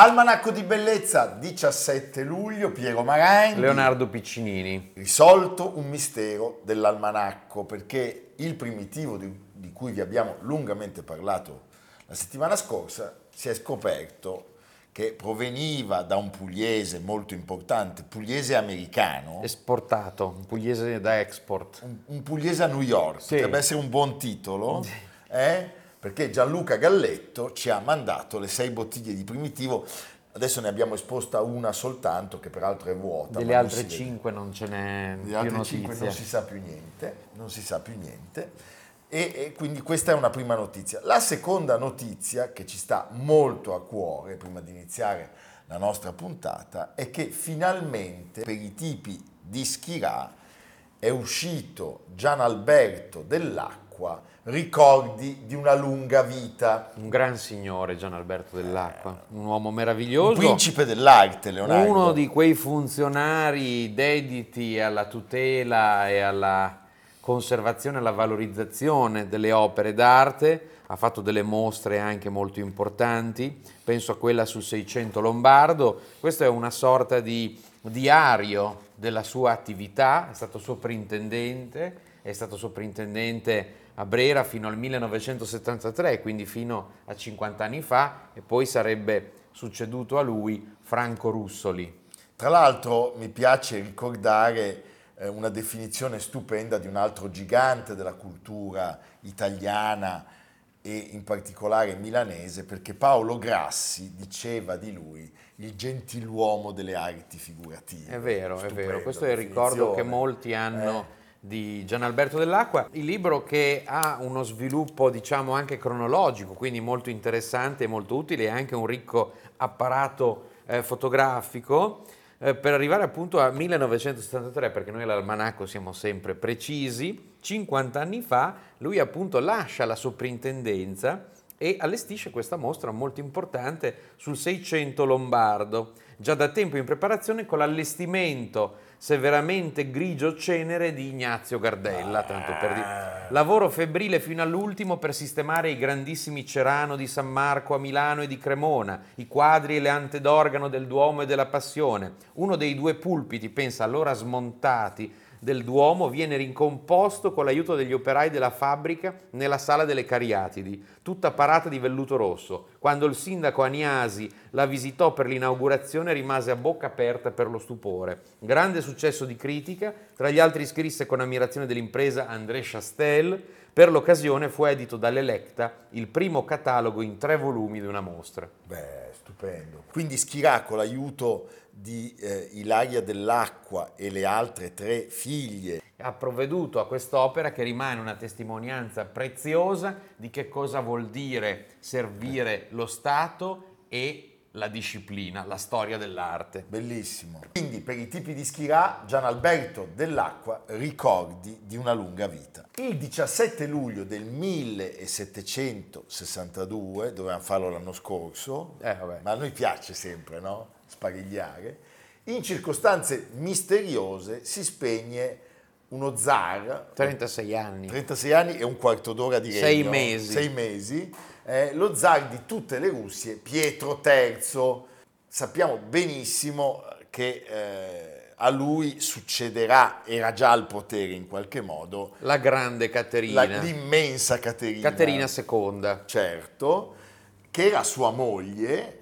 Almanacco di Bellezza, 17 luglio, Piero Maranghi. Leonardo Piccinini. Risolto un mistero dell'almanacco perché il primitivo di, di cui vi abbiamo lungamente parlato la settimana scorsa si è scoperto che proveniva da un pugliese molto importante, pugliese americano. Esportato, un pugliese da export. Un, un pugliese a New York, Sì. potrebbe essere un buon titolo, eh? Perché Gianluca Galletto ci ha mandato le sei bottiglie di primitivo, adesso ne abbiamo esposta una soltanto, che peraltro è vuota. Delle altre cinque non ce n'è Degli più altri notizia. cinque non si sa più niente, non si sa più niente. E, e quindi questa è una prima notizia. La seconda notizia che ci sta molto a cuore prima di iniziare la nostra puntata è che finalmente per i tipi di Schirà è uscito Gian Alberto dell'Acqua, ricordi di una lunga vita. Un gran signore Gian Alberto dell'Acqua, un uomo Un meraviglioso. principe dell'arte, Leonardo. Uno di quei funzionari dediti alla tutela e alla conservazione e alla valorizzazione delle opere d'arte, ha fatto delle mostre anche molto importanti, penso a quella sul 600 Lombardo, questo è una sorta di diario della sua attività, è stato soprintendente, è stato soprintendente a Brera fino al 1973, quindi fino a 50 anni fa, e poi sarebbe succeduto a lui Franco Russoli. Tra l'altro mi piace ricordare eh, una definizione stupenda di un altro gigante della cultura italiana e in particolare milanese, perché Paolo Grassi diceva di lui il gentiluomo delle arti figurative. È vero, è Stupenda vero, questo è il ricordo che molti hanno Eh. Di Gian Alberto dell'Acqua, il libro che ha uno sviluppo diciamo anche cronologico, quindi molto interessante e molto utile, e anche un ricco apparato eh, fotografico eh, per arrivare appunto a 1973, perché noi all'almanacco siamo sempre precisi, 50 anni fa lui appunto lascia la soprintendenza e allestisce questa mostra molto importante sul 600 Lombardo, già da tempo in preparazione con l'allestimento severamente grigio cenere di Ignazio Gardella, tanto per dire. Lavoro febbrile fino all'ultimo per sistemare i grandissimi Cerano di San Marco a Milano e di Cremona, i quadri e le ante d'organo del Duomo e della Passione. Uno dei due pulpiti, pensa allora smontati, del Duomo viene rincomposto con l'aiuto degli operai della fabbrica nella sala delle Cariatidi, tutta parata di velluto rosso. Quando il sindaco Aniasi la visitò per l'inaugurazione rimase a bocca aperta per lo stupore. Grande successo di critica, tra gli altri scrisse con ammirazione dell'impresa André Chastel, per l'occasione fu edito dall'Electa il primo catalogo in tre volumi di una mostra. Beh, stupendo. Quindi Schirà con l'aiuto di eh, Ilaria dell'Acqua e le altre tre figlie ha provveduto a quest'opera che rimane una testimonianza preziosa di che cosa vuol dire servire lo Stato e la disciplina, la storia dell'arte. Bellissimo. Quindi per i tipi di Schirà, Gian Alberto dell'Acqua, ricordi di una lunga vita. Il 17 luglio del 1762, dovevamo farlo l'anno scorso, Eh, ma a noi piace sempre, no? Sparigliare. In circostanze misteriose si spegne uno zar, 36 anni. 36 anni e un quarto d'ora di regno. Sei mesi. Sei mesi. eh, lo zar di tutte le Russie, Pietro III. Sappiamo benissimo che eh, a lui succederà, era già al potere in qualche modo, La grande Caterina. la- l'immensa Caterina. Caterina II. Certo, che era sua moglie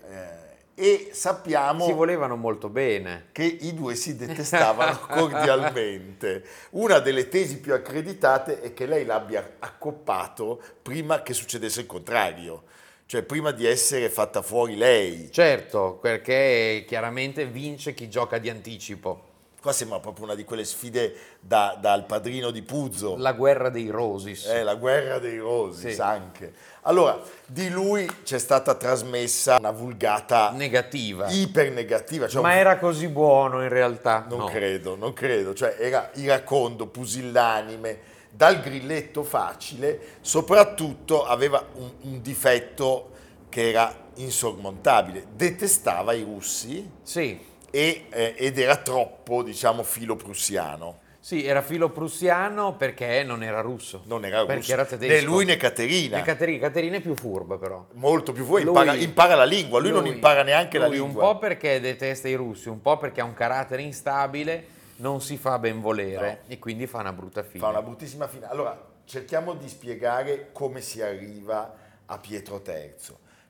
e sappiamo Si volevano molto bene. che i due si detestavano cordialmente. Una delle tesi più accreditate è che lei l'abbia accoppato prima che succedesse il contrario, cioè prima di essere fatta fuori lei. Certo, perché chiaramente vince chi gioca di anticipo. Qua sembra proprio una di quelle sfide da- dal padrino di Puzzo, La guerra dei Rosis. eh, la guerra dei rosi Sì. anche. Allora, di lui c'è stata trasmessa una vulgata Negativa. iper negativa, cioè Ma era così buono in realtà? Non No. credo, non credo, cioè era iracondo, pusillanime, dal grilletto facile, soprattutto aveva un, un difetto che era insormontabile, detestava i russi Sì, e, eh, ed era troppo, diciamo, filo prussiano. sì, era filo prussiano perché non era russo. Non era perché russo. era tedesco. Né lui né Caterina. Né Caterina, Caterina è più furba però. Molto più Lui- impara, impara la lingua, lui, non lui- impara neanche la lingua. Un po' perché detesta i russi, un po' perché ha un carattere instabile, non si fa ben volere e quindi fa una brutta fine. Fa una bruttissima fine. Allora, cerchiamo di spiegare come si arriva a Pietro III.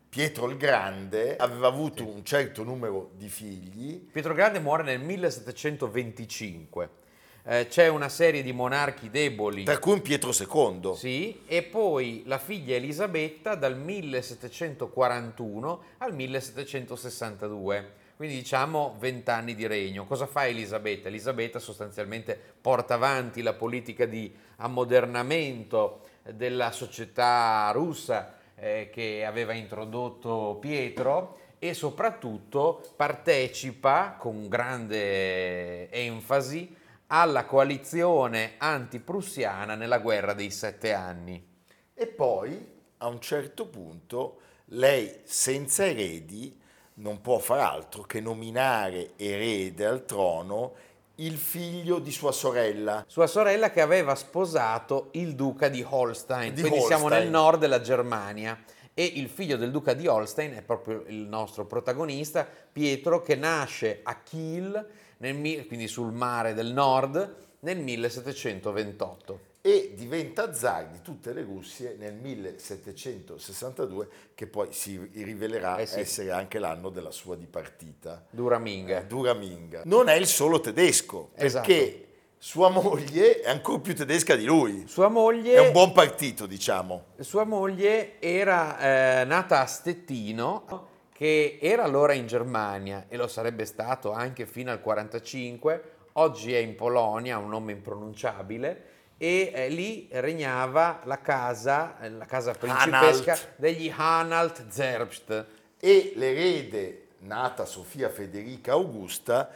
Pietro il Grande aveva avuto un certo numero di figli, Pietro Grande muore nel 1725. Eh, c'è una serie di monarchi deboli. tra cui un Pietro II. Sì, e poi la figlia Elisabetta dal 1741 al 1762, quindi diciamo 20 anni di regno. Cosa fa Elisabetta? Elisabetta sostanzialmente porta avanti la politica di ammodernamento della società russa eh, che aveva introdotto Pietro e soprattutto partecipa con grande enfasi alla coalizione antiprussiana nella guerra dei sette anni. E poi, a un certo punto, lei senza eredi non può far altro che nominare erede al trono il figlio di sua sorella. Sua sorella che aveva sposato il duca di Holstein, Di quindi siamo Holstein. nel nord della Germania. E il figlio del duca di Holstein è proprio il nostro protagonista, Pietro, che nasce a Kiel, nel quindi sul mare del nord, nel 1728. E diventa zar di tutte le Russie nel 1762, che poi si rivelerà Eh sì. essere anche l'anno della sua dipartita. Duraminga. Eh, Duraminga. Non è il solo tedesco, Esatto. perché sua moglie è ancora più tedesca di lui. Sua moglie... È un buon partito, diciamo. Sua moglie era eh, nata a Stettino, che era allora in Germania e lo sarebbe stato anche fino al 45, oggi è in Polonia, ha un nome impronunciabile, e eh, lì regnava la casa, eh, la casa principesca Anhalt. degli Hanalt Zerbst. E l'erede, nata Sofia Federica Augusta,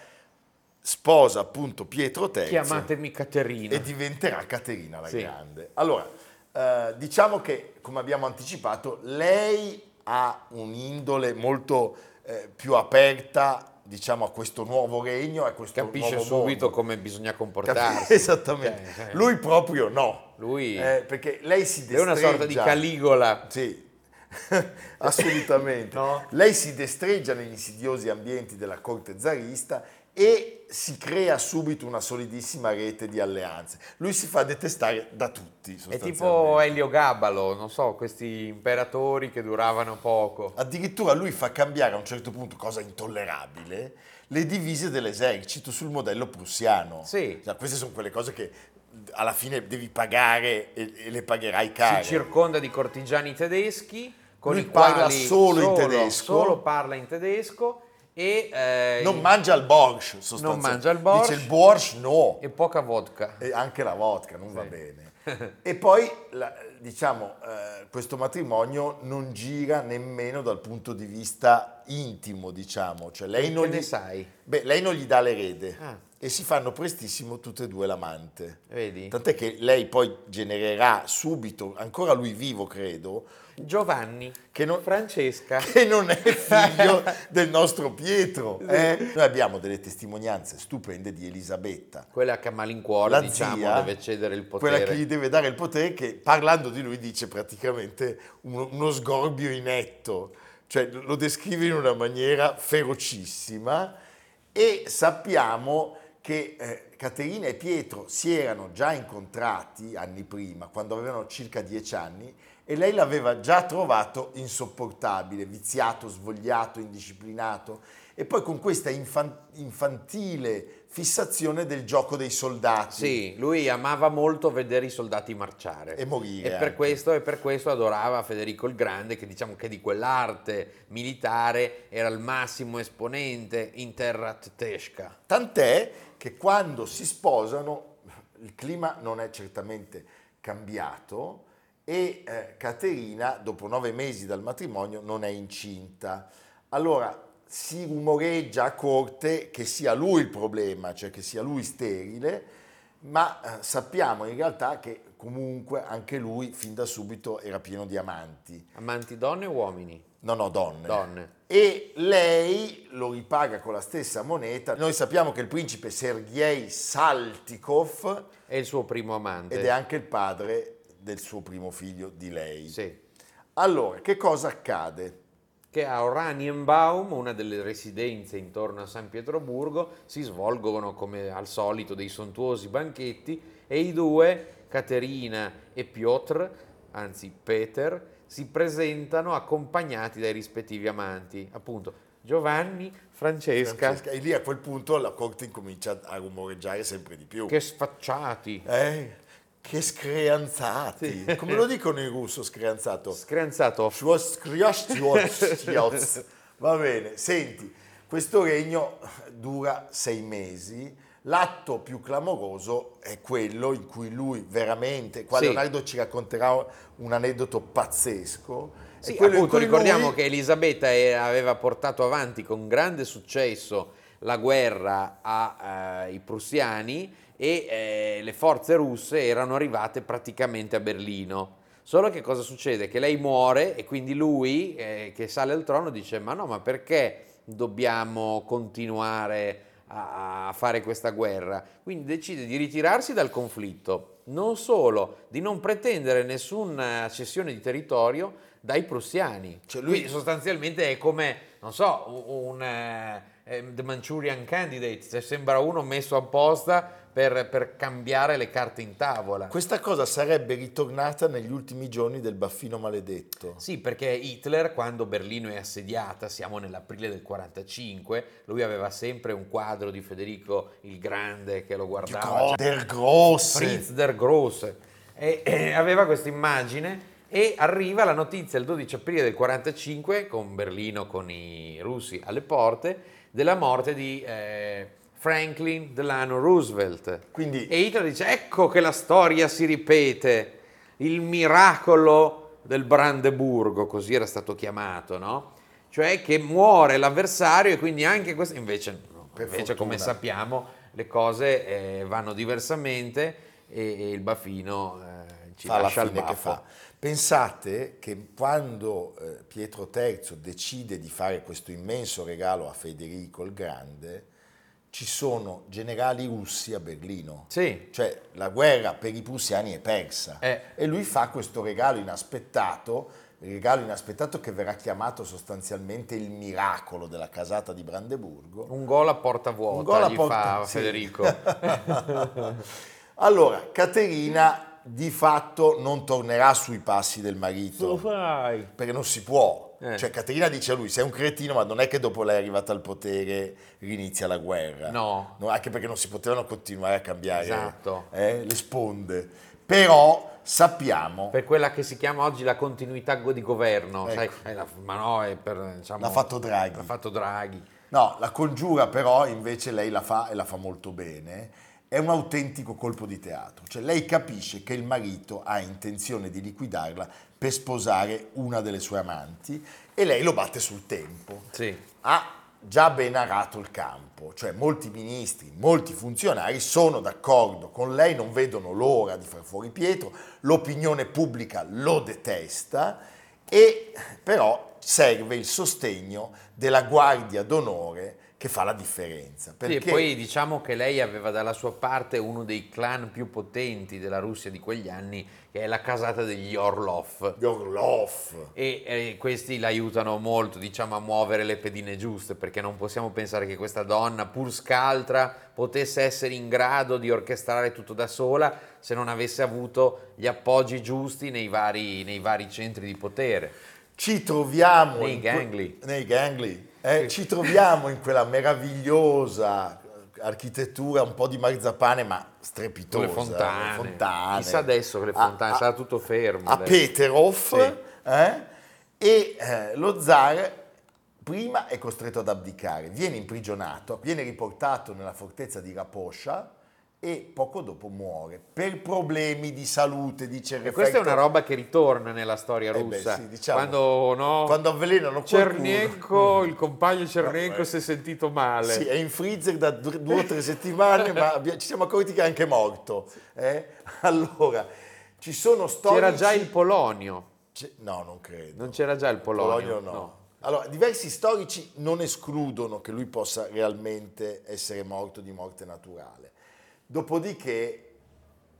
sposa appunto Pietro III. Chiamatemi Caterina. e diventerà Caterina la Sì. Grande. Allora, eh, diciamo che, come abbiamo anticipato, lei ha un'indole molto eh, più aperta, diciamo, a questo nuovo regno, a questo Capisce nuovo subito mondo. come bisogna comportarsi. Esattamente. Cioè, cioè, Lui proprio no. Lui Eh, perché lei si è destreggia. una sorta di Caligola. Sì, assolutamente. No? Lei si destreggia negli insidiosi ambienti della corte zarista e si crea subito una solidissima rete di alleanze. Lui si fa detestare da tutti. È tipo Elio Gabalo, non so, questi imperatori che duravano poco. Addirittura lui fa cambiare a un certo punto, cosa intollerabile, le divise dell'esercito sul modello prussiano. Sì. Cioè, queste sono quelle cose che alla fine devi pagare e, e le pagherai care. si circonda di cortigiani tedeschi con Lui i quali parla solo in tedesco. solo parla in tedesco e, eh, Non mangia il borscht, sostanzialmente. Non mangia il borscht. Dice il borscht no. e poca vodka. E anche la vodka non va bene. e poi, la- diciamo, eh, questo matrimonio non gira nemmeno dal punto di vista intimo, diciamo. Cioè, lei Che non ne gli, sai? Beh, lei non gli dà l'erede Ah. e si fanno prestissimo tutte e due l'amante. Vedi? Tant'è che lei poi genererà subito, ancora lui vivo credo, Giovanni, che non, Francesca. che non è figlio del nostro Pietro. eh? Noi abbiamo delle testimonianze stupende di Elisabetta, Quella che a malincuore, la diciamo, zia, deve cedere il quella potere. che gli deve dare il potere, che parlando di lui dice praticamente uno, uno sgorbio inetto, cioè lo descrive in una maniera ferocissima e sappiamo che eh, Caterina e Pietro si erano già incontrati anni prima, quando avevano circa dieci anni, e lei l'aveva già trovato insopportabile, viziato, svogliato, indisciplinato, e poi con questa infan- infantile fissazione del gioco dei soldati. Sì, lui amava molto vedere i soldati marciare. E morire E per, questo, e per questo adorava Federico il Grande, che diciamo che di quell'arte militare era il massimo esponente in terra tedesca. Tant'è che quando si sposano il clima non è certamente cambiato e eh, Caterina, dopo nove mesi dal matrimonio, non è incinta. Allora si rumoreggia a corte che sia lui il problema, cioè che sia lui sterile, ma eh, sappiamo in realtà che comunque anche lui fin da subito era pieno di amanti. Amanti donne o uomini? No, no, donne. Donne. E lei lo ripaga con la stessa moneta. Noi sappiamo che il principe Sergei Saltikov È il suo primo amante. ed è anche il padre del suo primo figlio di lei. Sì. Allora, che cosa accade? Che a Oranienbaum, una delle residenze intorno a San Pietroburgo, si svolgono come al solito dei sontuosi banchetti e i due, Caterina e Piotr, anzi Peter, si presentano accompagnati dai rispettivi amanti, appunto Giovanni, Francesca, Francesca. E lì a quel punto la corte incomincia a rumoreggiare sempre di più. che sfacciati, Eh, che screanzati. Sì. Come lo dicono in russo screanzato? Screanzato. Va bene, senti, questo regno dura sei mesi. L'atto più clamoroso è quello in cui lui veramente, qua Sì. Leonardo ci racconterà un aneddoto pazzesco. Sì, appunto, ricordiamo lui- che Elisabetta eh, aveva portato avanti con grande successo la guerra ai prussiani e eh, le forze russe erano arrivate praticamente a Berlino. Solo che cosa succede? Che lei muore e quindi lui, eh, che sale al trono, dice ma no, ma perché dobbiamo continuare a a fare questa guerra? Quindi decide di ritirarsi dal conflitto, non solo di non pretendere nessuna cessione di territorio dai prussiani. Cioè, lui- Quindi sostanzialmente è come, non so, un, un, eh, eh, The Manchurian Candidate, cioè sembra uno messo apposta per, per cambiare le carte in tavola. Questa cosa sarebbe ritornata negli ultimi giorni del baffino maledetto. Sì, perché Hitler, quando Berlino è assediata, siamo nell'aprile del 45, lui aveva sempre un quadro di Federico il Grande che lo guardava. Der Grosse. Fritz der Grosse. E, e aveva questa immagine e arriva la notizia il 12 aprile del 45, con Berlino con i russi alle porte, della morte di eh, Franklin Delano Roosevelt. Quindi- E Hitler dice, ecco che la storia si ripete, il miracolo del Brandeburgo, così era stato chiamato, no? Cioè che muore l'avversario e quindi anche questo... Invece, invece come sappiamo, le cose eh, vanno diversamente e, e il baffino eh, ci fa la lascia il fine che baffo. fa. Pensate che quando eh, Pietro III decide di fare questo immenso regalo a Federico il Grande, ci sono generali russi a Berlino. Sì, Cioè la guerra per i prussiani è persa Eh. e lui fa questo regalo inaspettato, il regalo inaspettato che verrà chiamato sostanzialmente il miracolo della casata di Brandeburgo. un gol a porta vuota Un gol a gli porta- fa sì. Federico. allora, Caterina di fatto non tornerà sui passi del marito. fai. perché non si può. Eh. Cioè Caterina dice a lui, sei un cretino, ma non è che dopo lei è arrivata al potere rinizia la guerra. No. anche perché non si potevano continuare a cambiare Esatto. eh, le sponde. Però sappiamo, Per quella che si chiama oggi la continuità di governo, Ecco. sai? La- ma no, è per, diciamo, l'ha fatto Draghi. l'ha fatto Draghi. No, la congiura però invece lei la fa e la fa molto bene. È un autentico colpo di teatro, cioè lei capisce che il marito ha intenzione di liquidarla per sposare una delle sue amanti e lei lo batte sul tempo. Sì. ha già ben arato il campo, cioè molti ministri, molti funzionari sono d'accordo con lei, non vedono l'ora di far fuori Pietro, l'opinione pubblica lo detesta e però serve il sostegno della guardia d'onore che fa la differenza. Sì, Perché e poi diciamo che lei aveva dalla sua parte uno dei clan più potenti della Russia di quegli anni, che è la casata degli Orlov. Orlov, E eh, questi l'aiutano molto, diciamo, a muovere le pedine giuste, perché non possiamo pensare che questa donna, pur scaltra, potesse essere in grado di orchestrare tutto da sola se non avesse avuto gli appoggi giusti nei vari, nei vari centri di potere. ci troviamo Nei in que- gangli. nei gangli, eh, ci troviamo in quella meravigliosa architettura un po' di marzapane ma strepitosa Con le fontane. le fontane. Chissà adesso che le fontane, a- sarà tutto fermo. a adesso. Peterhof Sì. eh, e eh, lo zar prima è costretto ad abdicare viene imprigionato viene riportato nella fortezza di Raposcia e poco dopo muore per problemi di salute, dice il E questa è una roba che ritorna nella storia Eh beh, russa. sì, diciamo, quando, no, quando avvelenano. Cernienko, il compagno Cernienko No, eh. si è sentito male. Sì, è in freezer da due o tre settimane, ma ci siamo accorti che è anche morto. eh? Allora, ci sono storici... C'era già il Polonio. C'è- No, non credo. Non c'era già il Polonio? Polonio no. Allora, diversi storici non escludono che lui possa realmente essere morto di morte naturale. Dopodiché,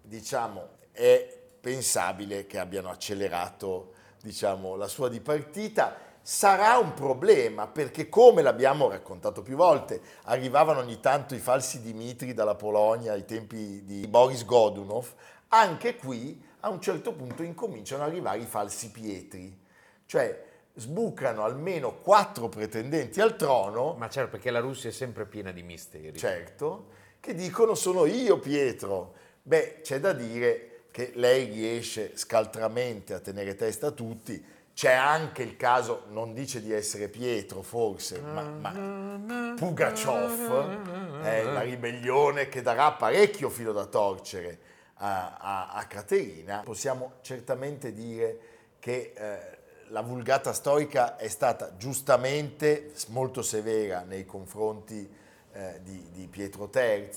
diciamo, è pensabile che abbiano accelerato, diciamo, la sua dipartita. Sarà un problema perché, come l'abbiamo raccontato più volte, arrivavano ogni tanto i falsi Dimitri dalla Polonia ai tempi di Boris Godunov. Anche qui, a un certo punto, incominciano ad arrivare i falsi Pietri. Cioè, sbucano almeno quattro pretendenti al trono, Ma certo, perché la Russia è sempre piena di misteri. certo, che dicono sono io Pietro. Beh, c'è da dire che lei riesce scaltramente a tenere testa a tutti. C'è anche il caso, non dice di essere Pietro forse, ma, ma Pugaciov, è la ribellione che darà parecchio filo da torcere a, a- a Caterina. Possiamo certamente dire che eh, la vulgata storica è stata giustamente molto severa nei confronti eh, di, di Pietro III.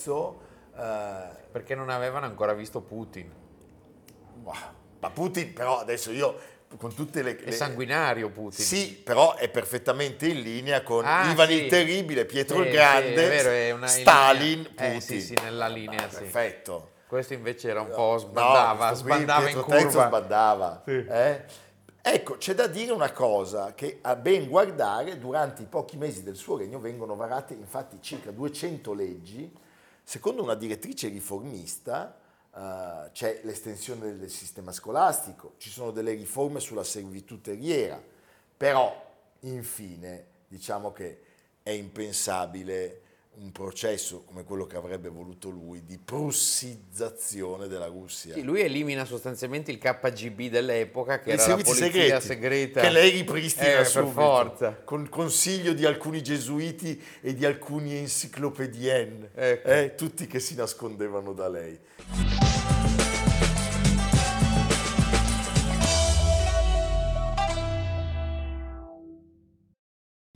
eh, Perché non avevano ancora visto Putin. ma Putin però adesso io con tutte le... È sanguinario Putin. Sì, però è perfettamente in linea con Ah, Ivan sì. il Terribile, Pietro Sì, il sì, Grande, è vero, è una- in Stalin, Putin. eh, sì, sì, nella linea, sì. Perfetto. Questo invece era un po' No, sbandava, qui, sbandava in Pietro curva. sbandava. eh? Ecco, c'è da dire una cosa, che a ben guardare, durante i pochi mesi del suo regno vengono varate infatti circa 200 leggi, secondo una direttrice riformista, eh, c'è l'estensione del sistema scolastico, ci sono delle riforme sulla servitù terriera, però infine diciamo che è impensabile un processo come quello che avrebbe voluto lui di prussizzazione della Russia. Sì, lui elimina sostanzialmente il KGB dell'epoca, che I era la polizia segreti, segreta. che lei ripristina Eh, per subito, forza. con consiglio di alcuni gesuiti e di alcuni enciclopedien, Ecco. eh, tutti che si nascondevano da lei.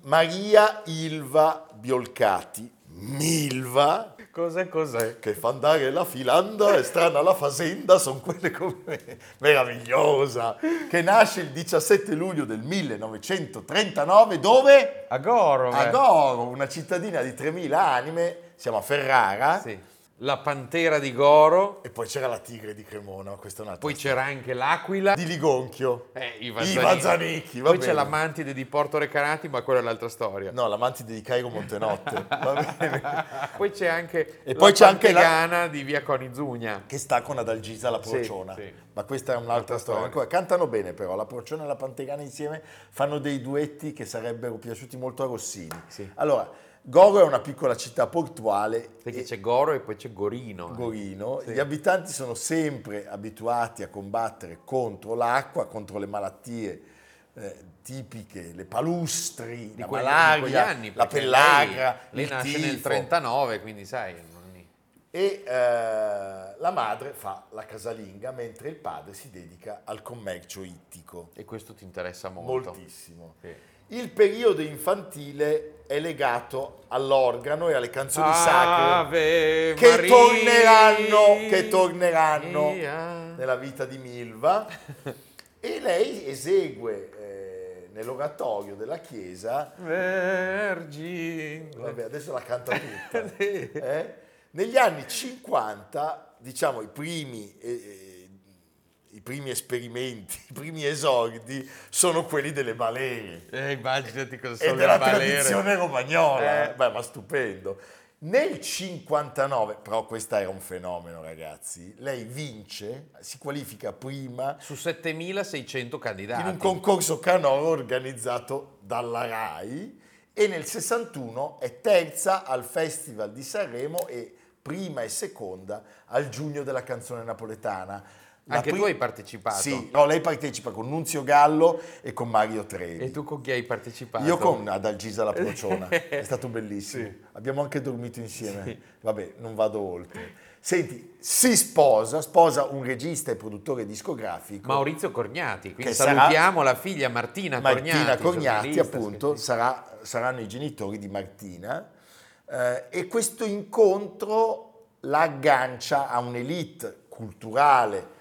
Maria Ilva Biolcati, Milva, Cos'è, cos'è? che fa andare la filanda e strana la fasenda, sono quelle come me. meravigliosa, che nasce il 17 luglio del 1939, dove? A Goro. A. Goro, una cittadina di 3.000 anime, siamo a Ferrara, Sì. La pantera di Goro, e poi c'era la tigre di Cremona, questa è un'altra poi c'era anche l'aquila. di Ligonchio, Eh, i Zanicchi. Vazanicchi, va Poi c'è bene. la mantide di Porto Recanati, ma quella è l'altra storia. No, la mantide di Cairo Montenotte, va bene. Poi c'è anche E la poi c'è anche la- di Via Conizugna. che sta con Adalgisa la Sì, prociona. sì. Ma questa è un'altra Un'altra storia. storia. Ancora, cantano bene però, la prociona e la pantegana insieme fanno dei duetti che sarebbero piaciuti molto a Rossini. Sì. Allora, Goro è una piccola città portuale Perché c'è Goro e poi c'è Gorino. Gorino. Sì. Gli abitanti sono sempre abituati a combattere contro l'acqua, contro le malattie eh, tipiche, le palustri, Di la quegli- malaria, anni, la pellagra, Lei, lei il nasce nel tifo. 39, quindi sai. e eh, la madre fa la casalinga mentre il padre si dedica al commercio ittico. E questo ti interessa molto. Moltissimo. Sì. Il periodo infantile è legato all'organo e alle canzoni Ave sacre che torneranno, che torneranno nella vita di Milva e lei esegue eh, nell'oratorio della chiesa Vergine. Vabbè, adesso la canta tutta. Eh? Negli anni 50, diciamo, i primi, eh, i primi esperimenti, i primi esordi sono quelli delle balene Eh, immaginati cosa e sono della le balere. tradizione romagnola. Eh. Beh, ma stupendo. Nel 59, però questo era un fenomeno ragazzi, lei vince, si qualifica prima Su 7600 candidati. in un concorso canoro organizzato dalla RAI e nel 61 è terza al Festival di Sanremo e prima e seconda al Giugno della canzone napoletana. Anche prim- tu hai partecipato. Sì, no, lei partecipa con Nunzio Gallo e con Mario Trevi. E tu con chi hai partecipato? Io con Adalgisa la Prociona, è stato bellissimo. Sì. Abbiamo anche dormito insieme. Vabbè, non vado oltre. Senti, si sposa, sposa un regista e produttore discografico. Maurizio Corgnati, quindi Che sarà- salutiamo la figlia Martina, Martina Corgnati. Appunto, sì. sarà- saranno i genitori di Martina. eh, e questo incontro la aggancia a un'elite culturale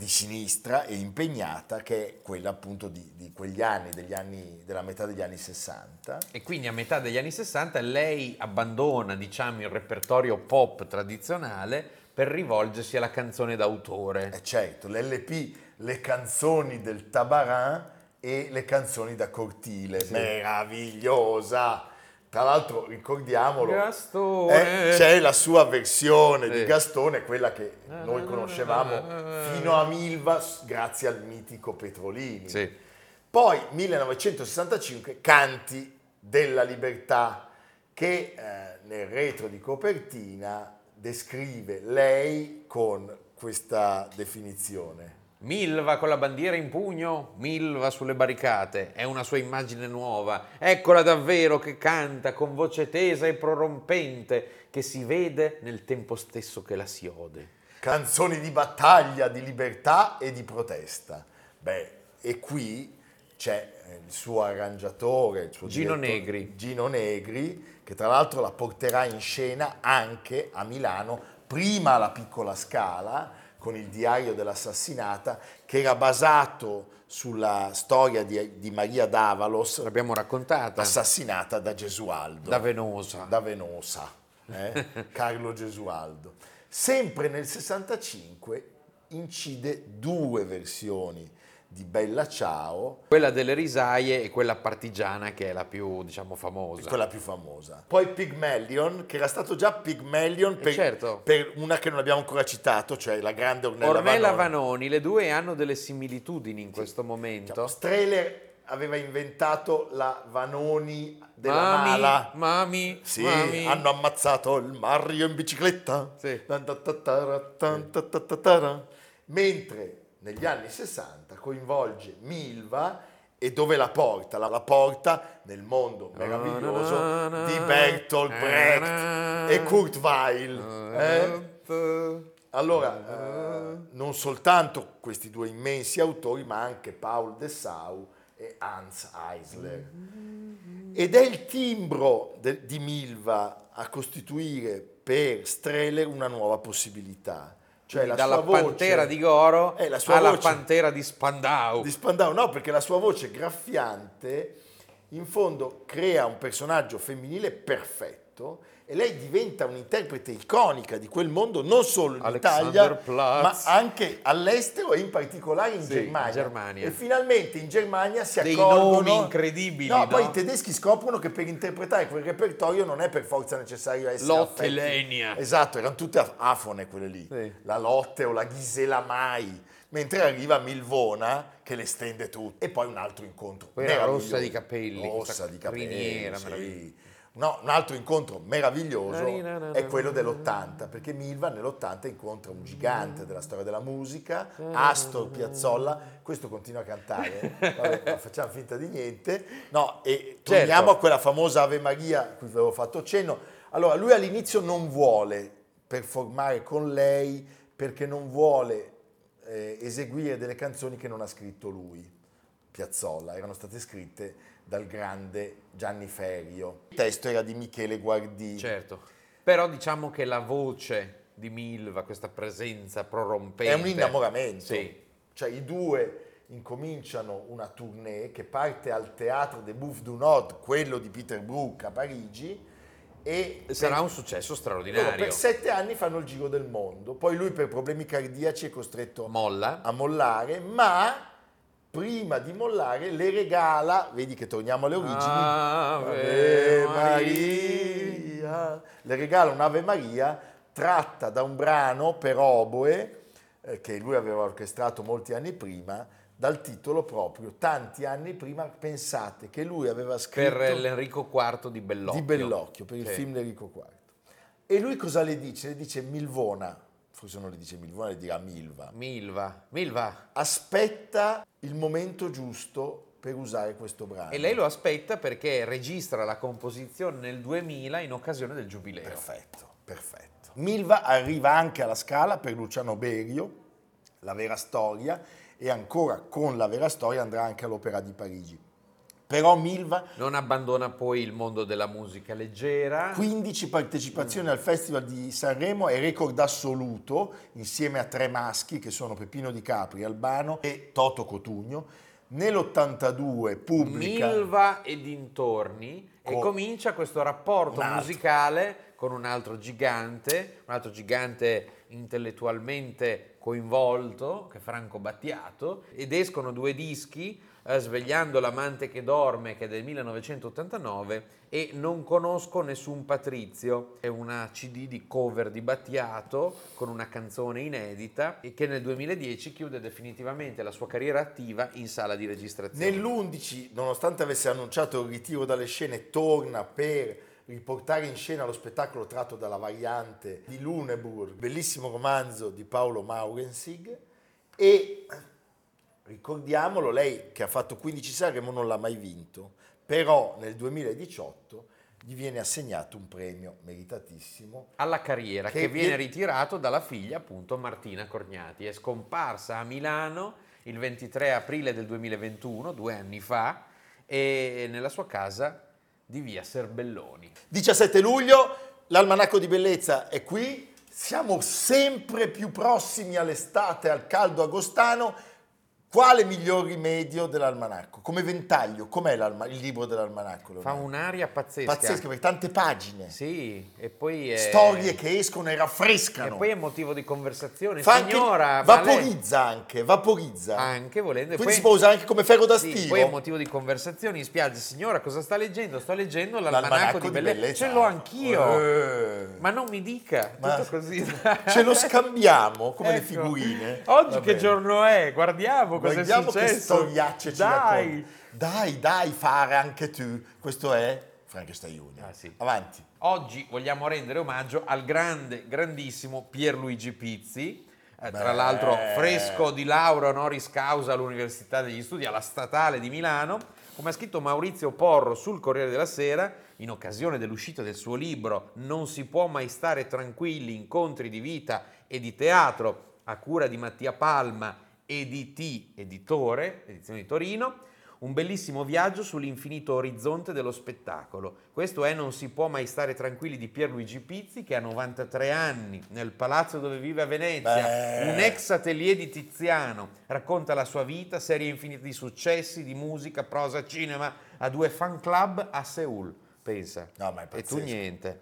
di sinistra e impegnata che è quella appunto di, di quegli anni, degli anni, della metà degli anni 60. E quindi a metà degli anni 60 lei abbandona, diciamo, il repertorio pop tradizionale per rivolgersi alla canzone d'autore. E certo, l'LP, le canzoni del Tabarin e le canzoni da cortile, meravigliosa. Tra l'altro ricordiamolo, Gastone. eh, c'è la sua versione Sì. di Gastone, quella che noi conoscevamo fino a Milva grazie al mitico Petrolini. Sì. Poi 1965 Canti della libertà che eh, nel retro di copertina descrive lei con questa definizione. Milva con la bandiera in pugno, Milva sulle barricate, è una sua immagine nuova. Eccola davvero che canta con voce tesa e prorompente, che si vede nel tempo stesso che la si ode. Canzoni di battaglia, di libertà e di protesta. Beh, e qui c'è eh, il suo arrangiatore, il suo Gino direttore- Negri. Gino Negri, che tra l'altro la porterà in scena anche a Milano, prima alla piccola scala, con il diario dell'assassinata, che era basato sulla storia di, di Maria D'Avalos, L'abbiamo raccontata assassinata da Gesualdo da Venosa. da Venosa, eh? Carlo Gesualdo. Sempre nel 65 incide due versioni di Bella Ciao, Quella delle risaie e quella partigiana che è la più, diciamo, famosa. quella più famosa. Poi Pygmalion, che era stato già Pygmalion per, certo. per una che non abbiamo ancora citato, cioè la grande Ornella, Ornella Vanoni. Vanoni, le due hanno delle similitudini in questo momento. Strehler aveva inventato la Vanoni della mami, mala. mami, Sì, mami. hanno ammazzato il Mario in bicicletta. Sì. Mentre negli anni 60 coinvolge Milva e dove la porta? La, la porta nel mondo meraviglioso di Bertolt Brecht e Kurt Weill. eh? Allora, eh, non soltanto questi due immensi autori, ma anche Paul Dessau e Hans Eisler. Ed è il timbro de- di Milva a costituire per Strehler una nuova possibilità. Cioè la Dalla sua voce, pantera di Goro Eh, alla voce- pantera di Spandau. di Spandau, no, perché la sua voce graffiante in fondo crea un personaggio femminile perfetto e lei diventa un'interprete iconica di quel mondo non solo in Italia, Alexanderplatz. ma anche all'estero e in particolare in Sì, Germania. in Germania. E finalmente in Germania si Dei accorgono... nomi incredibili, No, no? poi i tedeschi scoprono che per interpretare quel repertorio non è per forza necessario essere Lotte affetti- Lenia. Esatto, erano tutte af- afone quelle lì. Sì. La Lotte o la Gisela Mai. Mentre arriva Milvona che le stende tutte. E poi un altro incontro. Poi rossa di capelli, Rossa di capelli. sì. No, un altro incontro meraviglioso è quello dell'80, perché Milva nell'80 incontra un gigante della storia della musica, Astor Piazzolla, questo continua a cantare, vabbè, ma facciamo finta di niente, no, e torniamo Certo. a quella famosa Ave Maria cui vi avevo fatto cenno. Allora, lui all'inizio non vuole performare con lei perché non vuole eh, eseguire delle canzoni che non ha scritto lui, Piazzolla, erano state scritte dal grande Gianni Ferio. Il testo era di Michele Guardini. Certo. Però diciamo che la voce di Milva, questa presenza prorompente... È un innamoramento. Sì. Cioè i due incominciano una tournée che parte al Théâtre des Bouffes du Nord, quello di Peter Brook a Parigi, e Sarà per- un successo straordinario. per sette anni fanno il giro del mondo. Poi lui per problemi cardiaci è costretto Molla. a mollare, ma prima di mollare le regala, vedi che torniamo alle origini, Ave Maria, le regala un'Ave Maria tratta da un brano per oboe eh, che lui aveva orchestrato molti anni prima, dal titolo proprio Tanti anni prima, pensate che lui aveva scritto Per l'Enrico IV di Bellocchio. di Bellocchio, per il Sì. film di Enrico IV. E lui cosa le dice? Le dice Milvona, forse non le dice Milva, le dirà Milva. Milva, Milva. Aspetta il momento giusto per usare questo brano. E lei lo aspetta perché registra la composizione nel 2000 in occasione del giubileo. Perfetto, perfetto. Milva arriva anche alla Scala per Luciano Berio, La vera storia, e ancora con La vera storia andrà anche all'Opera di Parigi. Però Milva Non abbandona poi il mondo della musica leggera. 15 partecipazioni al Festival di Sanremo è record assoluto insieme a tre maschi che sono Peppino Di Capri, Albano e Toto Cotugno. Nell'82 pubblica Milva e dintorni e Co- comincia questo rapporto musicale con un altro gigante, un altro gigante intellettualmente coinvolto, che è Franco Battiato, ed escono due dischi, Svegliando l'amante che dorme, che è del 1989, e Non conosco nessun Patrizio, è una CD di cover di Battiato con una canzone inedita e che nel 2010 chiude definitivamente la sua carriera attiva in sala di registrazione. Nell'11, nonostante avesse annunciato il ritiro dalle scene, torna per riportare in scena lo spettacolo tratto dalla variante di Luneburg, bellissimo romanzo di Paolo Maurensig e ricordiamolo, lei che ha fatto 15 Sanremo non l'ha mai vinto, però nel 2018 gli viene assegnato un premio meritatissimo alla carriera che, Che viene vi- ritirato dalla figlia appunto Martina Corgnati. È scomparsa a Milano il 23 aprile del 2021, due anni fa, e nella sua casa di via Serbelloni. 17 luglio, l'almanacco di bellezza è qui, siamo sempre più prossimi all'estate, al caldo agostano. Quale miglior rimedio dell'almanacco? Come ventaglio, com'è il libro dell'almanacco? Fa un'aria pazzesca. Pazzesco, perché tante pagine, Sì, e poi è... storie che escono e E raffrescano. poi è motivo di conversazione. Fa anche- Signora, lei- vaporizza anche, vaporizza. Anche volendo. e Quindi poi- si può usare anche come ferro da Sì, stiro. poi è motivo di conversazione in spiaggia. Signora, cosa sta leggendo? Sto leggendo l'almanacco, di, bellezza. Ce l'ho anch'io. Eh. Ma non mi dica, Ma- tutto così. Ce lo scambiamo come le Ecco. figurine. Oggi Va che bene. giorno è? Guardiamo cosa Guardiamo è che successo. storiacce ci Dai. racconti. Dai, dai, fare anche tu. Questo è Frankenstein Junior. Ah, sì. Avanti. Oggi vogliamo rendere omaggio al grande, grandissimo Pierluigi Pizzi. eh, tra l'altro fresco di laurea honoris causa all'Università degli Studi, alla Statale di Milano, come ha scritto Maurizio Porro sul Corriere della Sera, in occasione dell'uscita del suo libro Non si può mai stare tranquilli, incontri di vita e di teatro, a cura di Mattia Palma, EDT, editore, edizione di Torino, un bellissimo viaggio sull'infinito orizzonte dello spettacolo. Questo è Non si può mai stare tranquilli di Pierluigi Pizzi, che ha 93 anni, nel palazzo dove vive a Venezia, Beh. un ex atelier di Tiziano. Racconta la sua vita, serie infinite di successi, di musica, prosa, cinema, ha due fan club a Seoul. Pensa. No, ma è e tu pazzesco. niente.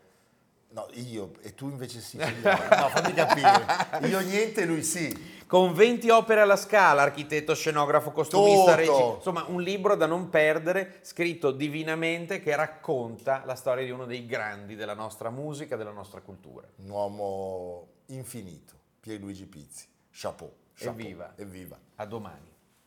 No, io e tu invece sì. No, fammi capire. Io niente, lui sì. Con 20 opere alla scala, architetto, scenografo, costumista, Tutto. regi- insomma un libro da non perdere, scritto divinamente, che racconta la storia di uno dei grandi della nostra musica, della nostra cultura. Un uomo infinito. Pierluigi Pizzi. Chapeau. chapeau. Evviva. Evviva. A domani.